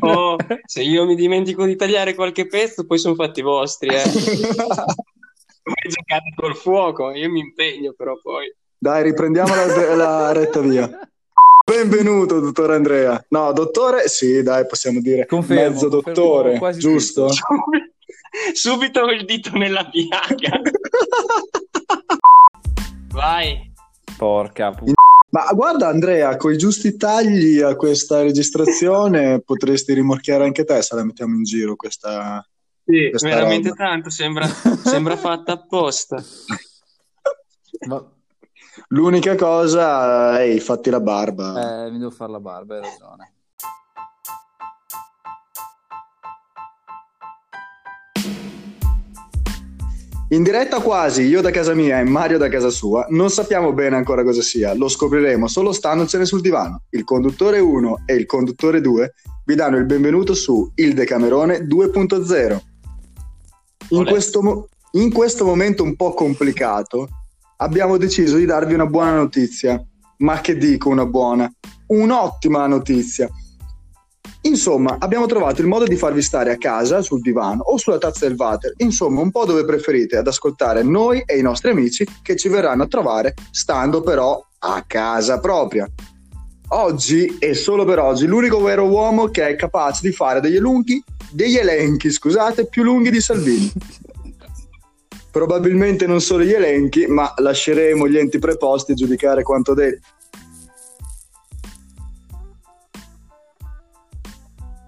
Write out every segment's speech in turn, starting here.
Oh, se io mi dimentico di tagliare qualche pezzo, poi sono fatti vostri, eh. Voi giocate col fuoco, io mi impegno però poi. Dai, riprendiamo la, la retta via. Benvenuto, dottore Andrea. No, dottore, sì, dai, possiamo dire Confermo, mezzo confermo dottore, quasi giusto? Subito il dito nella piaga. Vai. Porca pu- Ma guarda Andrea, con i giusti tagli a questa registrazione potresti rimorchiare anche te se la mettiamo in giro questa... Sì, Questa veramente roba. tanto, sembra, sembra fatta apposta. Ma- L'unica cosa, ehi, fatti la barba. eh, mi devo fare la barba, hai ragione. In diretta quasi, io da casa mia e Mario da casa sua, non sappiamo bene ancora cosa sia, lo scopriremo solo standocene sul divano. Il conduttore 1 e il conduttore 2 vi danno il benvenuto su Il Decamerone 2.0. In questo, mo- in questo momento un po' complicato abbiamo deciso di darvi una buona notizia. Ma che dico una buona? Un'ottima notizia. Insomma, abbiamo trovato il modo di farvi stare a casa, sul divano o sulla tazza del water, insomma, un po' dove preferite ad ascoltare noi e i nostri amici che ci verranno a trovare, stando però a casa propria. Oggi, e solo per oggi, l'unico vero uomo che è capace di fare degli elunghi, degli elenchi, scusate, più lunghi di Salvini. Probabilmente non solo gli elenchi, ma lasceremo gli enti preposti giudicare quanto detto.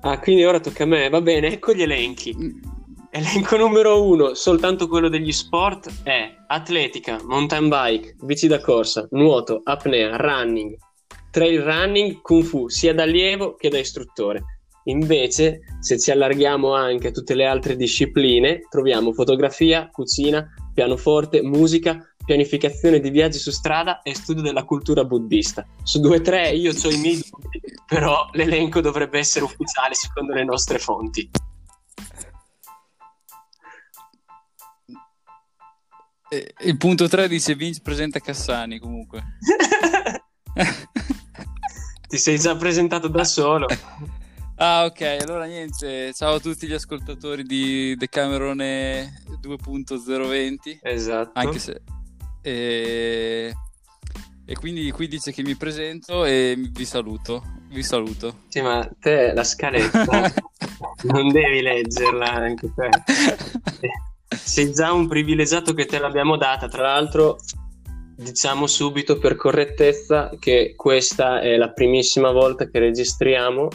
Ah, quindi ora tocca a me. Va bene, ecco gli elenchi. Elenco numero uno, soltanto quello degli sport, è atletica, mountain bike, bici da corsa, nuoto, apnea, running, trail running, kung fu, sia da allievo che da istruttore. Invece, se ci allarghiamo anche a tutte le altre discipline, troviamo fotografia, cucina, pianoforte, musica, pianificazione di viaggi su strada e studio della cultura buddista. Su due o tre io ho i miei dubbi, però l'elenco dovrebbe essere ufficiale secondo le nostre fonti. E- il punto 3 dice Vince presenta Cassani comunque. Ti sei già presentato da solo. Ah, ok, allora niente. Ciao a tutti gli ascoltatori di Decamerone 2.020. Esatto. Anche se. E... e quindi qui dice che mi presento e vi saluto. Vi saluto. Sì, ma te la scaletta non devi leggerla anche te. Sei già un privilegiato che te l'abbiamo data. Tra l'altro, diciamo subito per correttezza che questa è la primissima volta che registriamo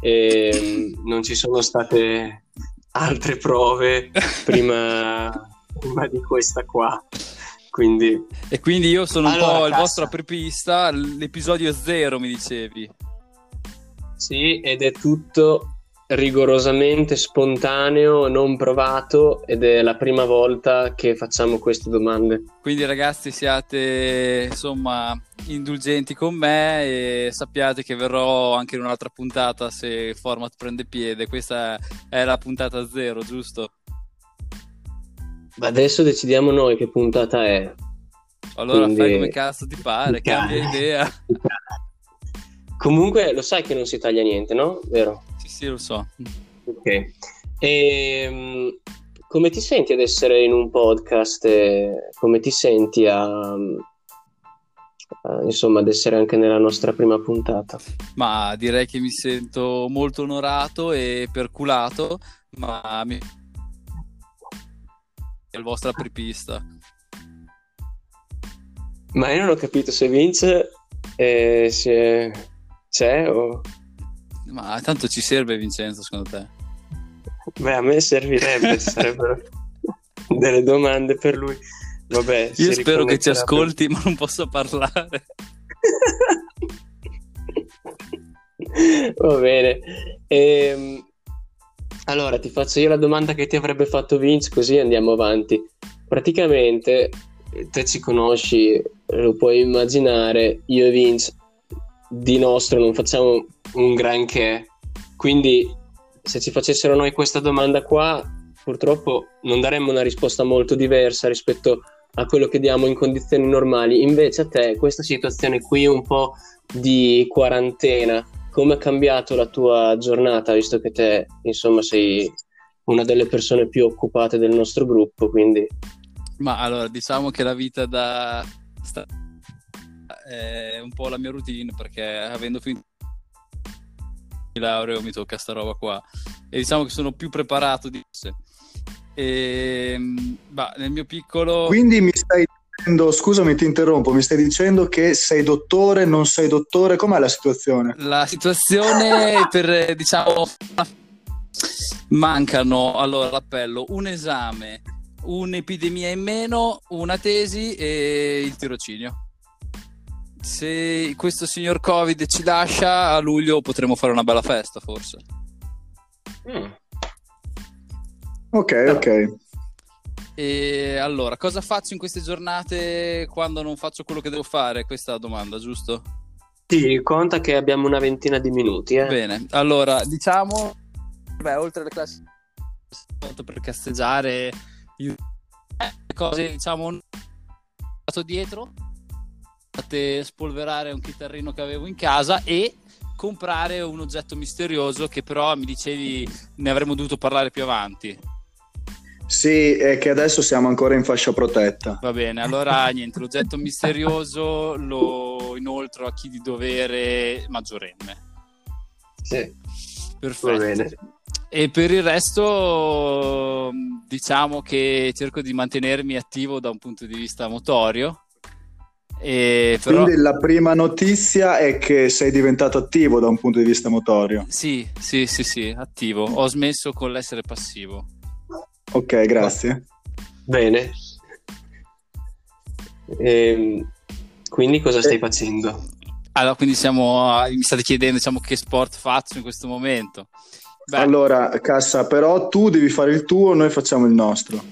e mm, non ci sono state altre prove prima, prima di questa qua. Quindi E quindi io sono un Allora, po' il cassa. vostro apripista. L'episodio zero mi dicevi. Sì, ed è tutto rigorosamente spontaneo, non provato ed è la prima volta che facciamo queste domande. Quindi ragazzi siate insomma indulgenti con me e sappiate che verrò anche in un'altra puntata se il format prende piede. Questa è la puntata zero, giusto? Ma adesso decidiamo noi che puntata è. Allora Quindi- fai come cazzo ti pare, cambia idea. Comunque lo sai che non si taglia niente, no? Vero? Sì, sì, lo so. Ok. Ehm, come ti senti ad essere in un podcast? e come ti senti a, a- insomma ad essere anche nella nostra prima puntata? Ma direi che mi sento molto onorato e perculato, ma mi... è il vostro apripista. Ma io non ho capito se Vince eh, è- c'è o... Ma tanto ci serve Vincenzo, secondo te? Beh, a me servirebbe, sarebbero delle domande per lui. Vabbè, Io spero che ci ascolti, ma non posso parlare. per- Va bene. Ehm, allora, ti faccio io la domanda che ti avrebbe fatto Vince, così andiamo avanti. Praticamente, te ci conosci, lo puoi immaginare, io e Vince di nostro non facciamo un granché, quindi se ci facessero noi questa domanda qua, purtroppo non daremmo una risposta molto diversa rispetto a quello che diamo in condizioni normali. Invece a te questa situazione qui un po' di quarantena, come è cambiato la tua giornata, visto che te, insomma, sei una delle persone più occupate del nostro gruppo, quindi... Ma allora, diciamo che la vita da... è un po' la mia routine, perché avendo finito il laureo mi tocca sta roba qua. E diciamo che sono più preparato di. E, bah, nel mio piccolo... Quindi mi stai dicendo, scusami ti interrompo, mi stai dicendo che sei dottore, non sei dottore, com'è la situazione? La situazione per, diciamo, mancano, allora l'appello, un esame, un'epidemia in meno, una tesi e il tirocinio. Se questo signor Covid ci lascia, a luglio potremo fare una bella festa, forse. Mm. Ok, ok. E allora, cosa faccio in queste giornate quando non faccio quello che devo fare? Questa è la domanda, giusto? Sì, conta che abbiamo una ventina di minuti. Eh? Bene, allora, diciamo, beh, oltre alle classi per casteggiare, io... cose, diciamo, dietro, fate spolverare un chitarrino che avevo in casa e comprare un oggetto misterioso che però mi dicevi ne avremmo dovuto parlare più avanti. Sì, è che adesso siamo ancora in fascia protetta. Va bene, allora niente, l'oggetto misterioso lo inoltro a chi di dovere maggiorenne. Sì. Perfetto. Va bene. E per il resto diciamo che cerco di mantenermi attivo da un punto di vista motorio. E però... Quindi la prima notizia è che sei diventato attivo da un punto di vista motorio. Sì, sì, sì, sì, attivo. Ho smesso con l'essere passivo. Ok, grazie. Bene. E, ehm, quindi cosa stai facendo? Allora, quindi siamo, mi state chiedendo diciamo, che sport faccio in questo momento. Beh. Allora, Cassa, però tu devi fare il tuo, noi facciamo il nostro.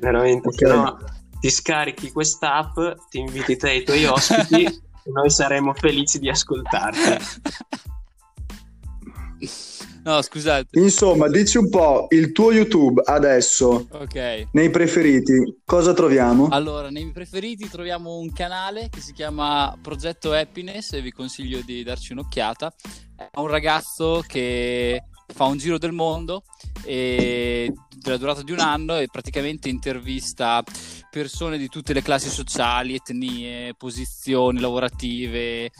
Veramente, okay. no, ti scarichi quest'app, ti inviti te e i tuoi ospiti e noi saremo felici di ascoltarti. No, scusate. Insomma, dici un po' il tuo YouTube adesso. Ok. Nei preferiti, cosa troviamo? Allora, nei preferiti troviamo un canale che si chiama Progetto Happiness e vi consiglio di darci un'occhiata. È un ragazzo che fa un giro del mondo e della durata di un anno e praticamente intervista persone di tutte le classi sociali, etnie, posizioni lavorative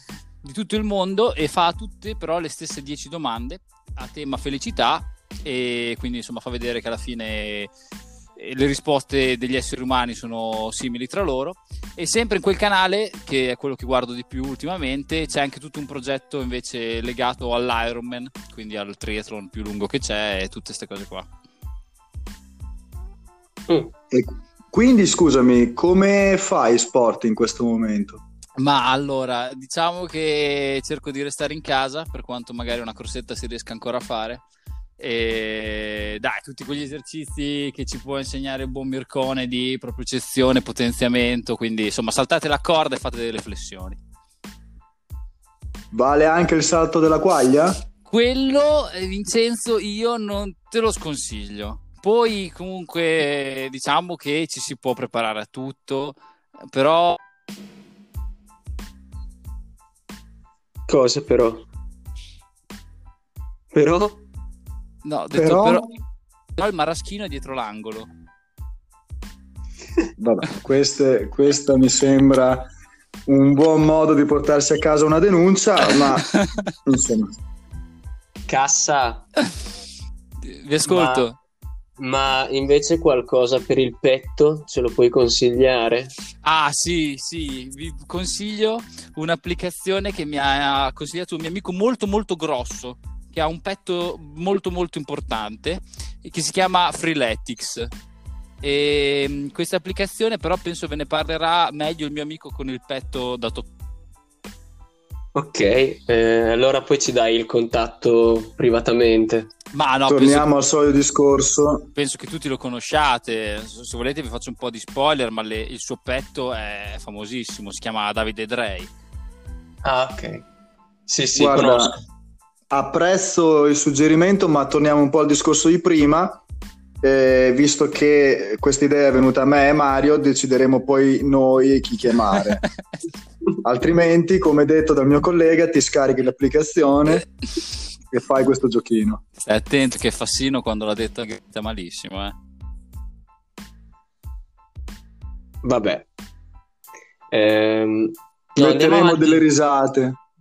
di tutto il mondo e fa a tutte però le stesse 10 domande a tema felicità e quindi insomma fa vedere che alla fine eh, le risposte degli esseri umani sono simili tra loro e sempre in quel canale che è quello che guardo di più ultimamente c'è anche tutto un progetto invece legato all'Ironman quindi al triathlon più lungo che c'è e tutte queste cose qua mm. quindi scusami come fai sport in questo momento? Ma allora, diciamo che cerco di restare in casa per quanto magari una corsetta si riesca ancora a fare. E dai, tutti quegli esercizi che ci può insegnare il buon Mircone di proprio potenziamento. Quindi insomma, saltate la corda e fate delle flessioni. Vale anche il salto della quaglia? Quello, eh, Vincenzo, io non te lo sconsiglio. Poi comunque diciamo che ci si può preparare a tutto, però Cosa però? Però? No, ho detto però... però... però il maraschino è dietro l'angolo. Vabbè, queste, questa mi sembra un buon modo di portarsi a casa una denuncia, ma insomma. Cassa. Vi ascolto. Ma ma invece qualcosa per il petto ce lo puoi consigliare? Ah sì, sì, vi consiglio un'applicazione che mi ha consigliato un mio amico molto molto grosso, che ha un petto molto molto importante, che si chiama Freeletics. E mm, questa applicazione però penso ve ne parlerà meglio il mio amico con il petto da toccare. Ok, eh, allora poi ci dai il contatto privatamente. Ma no, Torniamo al solito discorso. Penso che tutti lo conosciate. Se volete, vi faccio un po' di spoiler. Ma le, il suo petto è famosissimo. Si chiama Davide Drey. Ah, ok. Sì, sì, Guarda, conosco. Apprezzo il suggerimento, ma torniamo un po' al discorso di prima. eh, visto che questa idea è venuta a me e Mario, decideremo poi noi chi chiamare. Altrimenti, come detto dal mio collega, ti scarichi l'applicazione e fai questo giochino. Stai attento che Fassino quando l'ha detto che sta malissimo, eh. Vabbè. Ehm, no, Metteremo delle risate.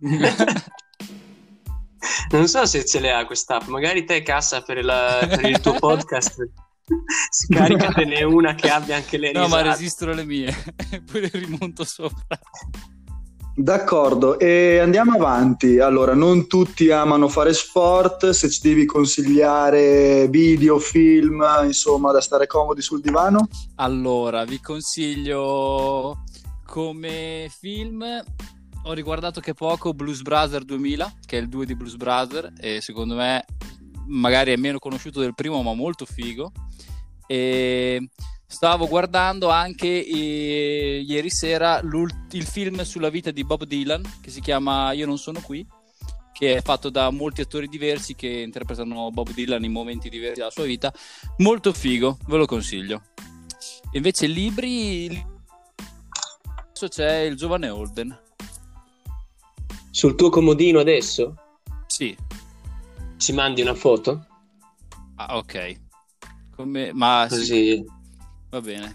non so se ce le ha quest'app, magari te cassa per, la, per il tuo podcast. Scaricatene una che abbia anche le risate. No, ma resistono le mie, poi le rimonto sopra. D'accordo, e andiamo avanti. Allora, non tutti amano fare sport, se ci devi consigliare video, film, insomma, da stare comodi sul divano? Allora, vi consiglio come film ho riguardato che poco Blues Brother 2000, che è il 2 di Blues Brother, e secondo me magari è meno conosciuto del primo, ma molto figo. E stavo guardando anche eh, ieri sera il film sulla vita di Bob Dylan, che si chiama Io non sono qui, che è fatto da molti attori diversi che interpretano Bob Dylan in momenti diversi della sua vita. Molto figo, ve lo consiglio. Invece libri... Adesso c'è il giovane Holden sul tuo comodino adesso? Sì. Ci mandi una foto? Ah, ok. Come... Ma Così. Sì. Va bene.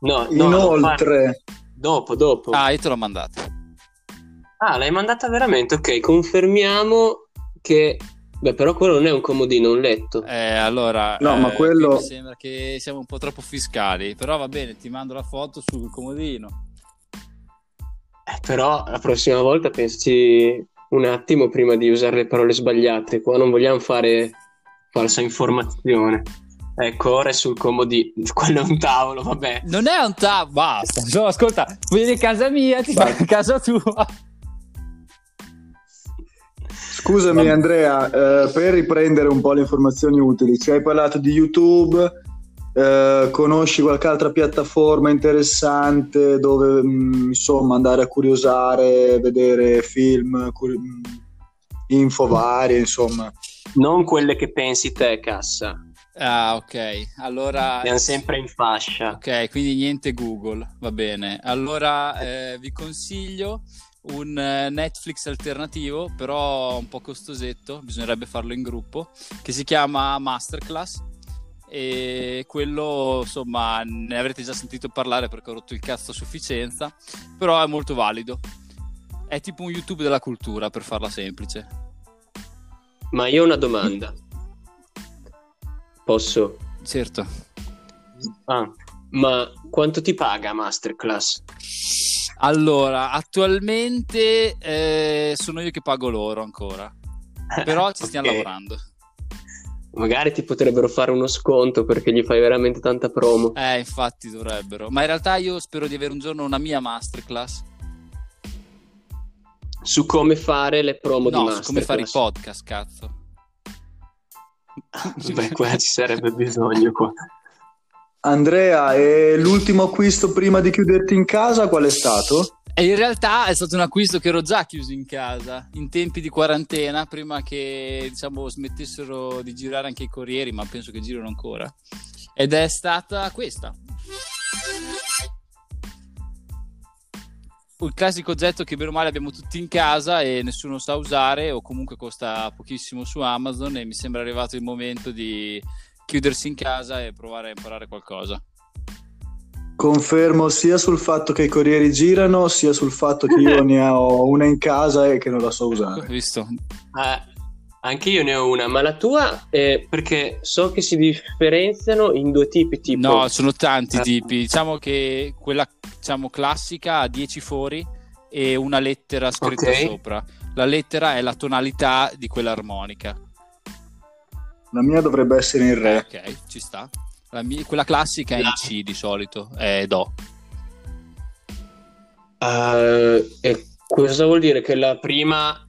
No, inoltre. Dopo, dopo. Ah, io te l'ho mandata. Ah, l'hai mandata veramente? Ok, confermiamo che... Beh, però quello non è un comodino, un letto. Eh, allora... No, eh, ma quello... Mi sembra che siamo un po' troppo fiscali. Però va bene, ti mando la foto sul comodino. Eh, però la prossima volta pensaci un attimo prima di usare le parole sbagliate. Qua non vogliamo fare falsa informazione. Ecco, ora è sul comodino. Quello è un tavolo, vabbè. Non è un tavolo, basta. No, ascolta, vieni a casa mia, ti fai a casa tua. Scusami Andrea, eh, per riprendere un po' le informazioni utili, ci hai parlato di YouTube, eh, conosci qualche altra piattaforma interessante dove mh, mm, insomma andare a curiosare, vedere film, cur- mm, info varie, insomma. Non quelle che pensi te, cassa. Ah, ok. Allora. Siamo sempre in fascia. Ok, quindi niente Google. Va bene. Allora eh, vi consiglio un eh, Netflix alternativo, però un po' costosetto, bisognerebbe farlo in gruppo, che si chiama Masterclass e quello insomma ne avrete già sentito parlare perché ho rotto il cazzo a sufficienza però è molto valido è tipo un youtube della cultura per farla semplice ma io ho una domanda posso? certo ah, ma quanto ti paga Masterclass? allora attualmente eh, sono io che pago loro ancora però ci stiamo okay. lavorando magari ti potrebbero fare uno sconto perché gli fai veramente tanta promo. Eh, infatti dovrebbero. Ma in realtà io spero di avere un giorno una mia masterclass. Su come fare le promo no, di masterclass. su come fare i podcast, cazzo. Beh, qua ci sarebbe bisogno qua. Andrea, e l'ultimo acquisto prima di chiuderti in casa qual è stato? E in realtà è stato un acquisto che ero già chiuso in casa in tempi di quarantena, prima che diciamo smettessero di girare anche i corrieri, ma penso che girano ancora. Ed è stata questa. Il classico oggetto che bene o male abbiamo tutti in casa e nessuno sa usare o comunque costa pochissimo su Amazon e mi sembra arrivato il momento di chiudersi in casa e provare a imparare qualcosa. Confermo sia sul fatto che i corrieri girano, sia sul fatto che io ne ho una in casa e che non la so usare. Visto. Eh, anche io ne ho una, ma la tua è perché so che si differenziano in due tipi. Tipo... No, sono tanti eh. tipi. Diciamo che quella diciamo, classica ha 10 fori e una lettera scritta okay. sopra. La lettera è la tonalità di quell'armonica. La mia dovrebbe essere in re. Ok, ci sta. Mia, quella classica è in C di solito, è Do. Uh, e cosa vuol dire? Che la prima,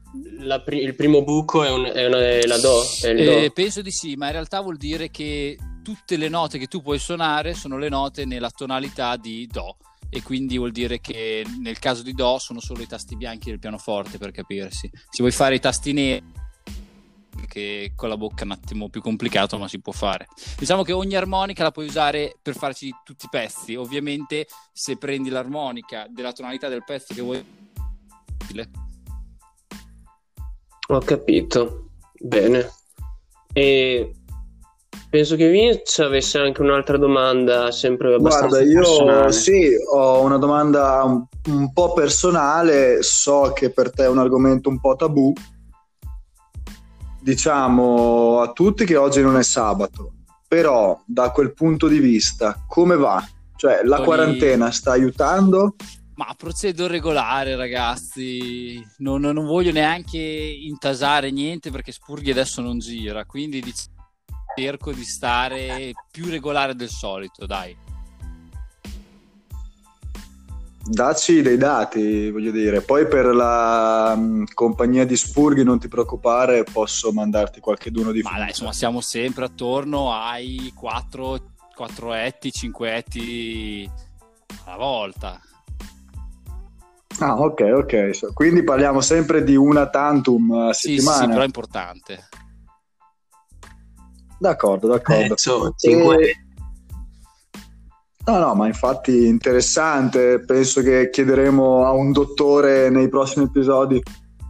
pri- il primo buco è, un, è, una, è la Do? È eh, do? Penso di sì, ma in realtà vuol dire che tutte le note che tu puoi suonare sono le note nella tonalità di Do e quindi vuol dire che nel caso di Do sono solo i tasti bianchi del pianoforte per capirsi. Se vuoi fare i tasti neri che con la bocca è un attimo più complicato, ma si può fare. Diciamo che ogni armonica la puoi usare per farci tutti i pezzi. Ovviamente, se prendi l'armonica della tonalità del pezzo che vuoi. Ho capito. Bene. E penso che Vince avesse anche un'altra domanda, sempre abbastanza Guarda, io personale. sì, ho una domanda un, un po' personale, so che per te è un argomento un po' tabù. Diciamo a tutti che oggi non è sabato, però da quel punto di vista come va? Cioè la Poi- quarantena sta aiutando? Ma procedo regolare, ragazzi. Non, non voglio neanche intasare niente perché Spurghi adesso non gira. Quindi dic- cerco di stare più regolare del solito, dai. Dacci dei dati, voglio dire. Poi per la mm, compagnia di Spurghi non ti preoccupare, posso mandarti qualcheduno di Ma dai, insomma, siamo sempre attorno ai 4, 4 etti, 5 etti alla volta. Ah, ok, ok. So- Quindi parliamo sempre di una tantum a Sì, sì, settimana. sì, però è importante. D'accordo, Eh, d'accordo. insomma, cinque- E- No, no, ma infatti interessante. Penso che chiederemo a un dottore nei prossimi episodi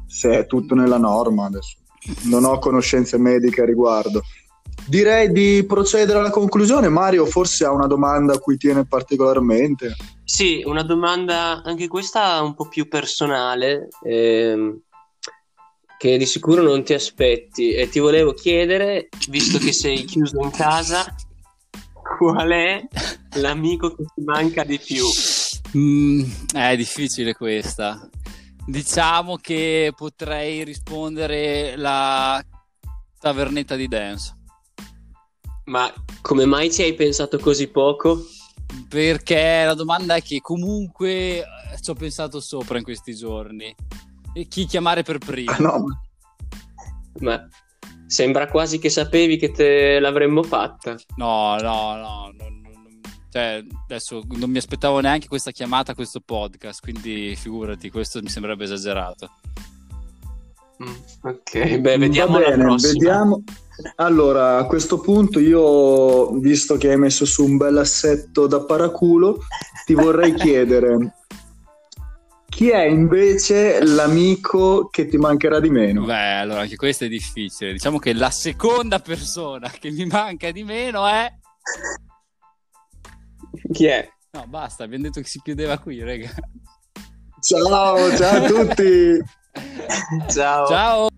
se è tutto nella norma. Adesso non ho conoscenze mediche a riguardo. Direi di procedere alla conclusione. Mario forse ha una domanda a cui tiene particolarmente. Sì, una domanda anche questa un po' più personale, ehm, che di sicuro non ti aspetti. E ti volevo chiedere, visto che sei chiuso in casa, qual è l'amico che ti manca di più? Mm, è difficile questa. Diciamo che potrei rispondere la tavernetta di dance. Ma come mai ci hai pensato così poco? Perché la domanda è che comunque eh, ci ho pensato sopra in questi giorni. E chi chiamare per primo? Ah, no, ma- sembra quasi che sapevi che te l'avremmo fatta. No, no, no. non- non- cioè, adesso non mi aspettavo neanche questa chiamata a questo podcast, quindi figurati, questo mi sembrerebbe esagerato. Mm, ok, beh, vediamo bene, prossima. vediamo. Allora, a questo punto io, visto che hai messo su un bel assetto da paraculo, ti vorrei chiedere chi è invece l'amico che ti mancherà di meno? Beh, allora anche questo è difficile. Diciamo che la seconda persona che mi manca di meno è. Chi è? No, basta, abbiamo detto che si chiudeva qui, raga. Ciao, ciao a tutti! Ciao. Ciao.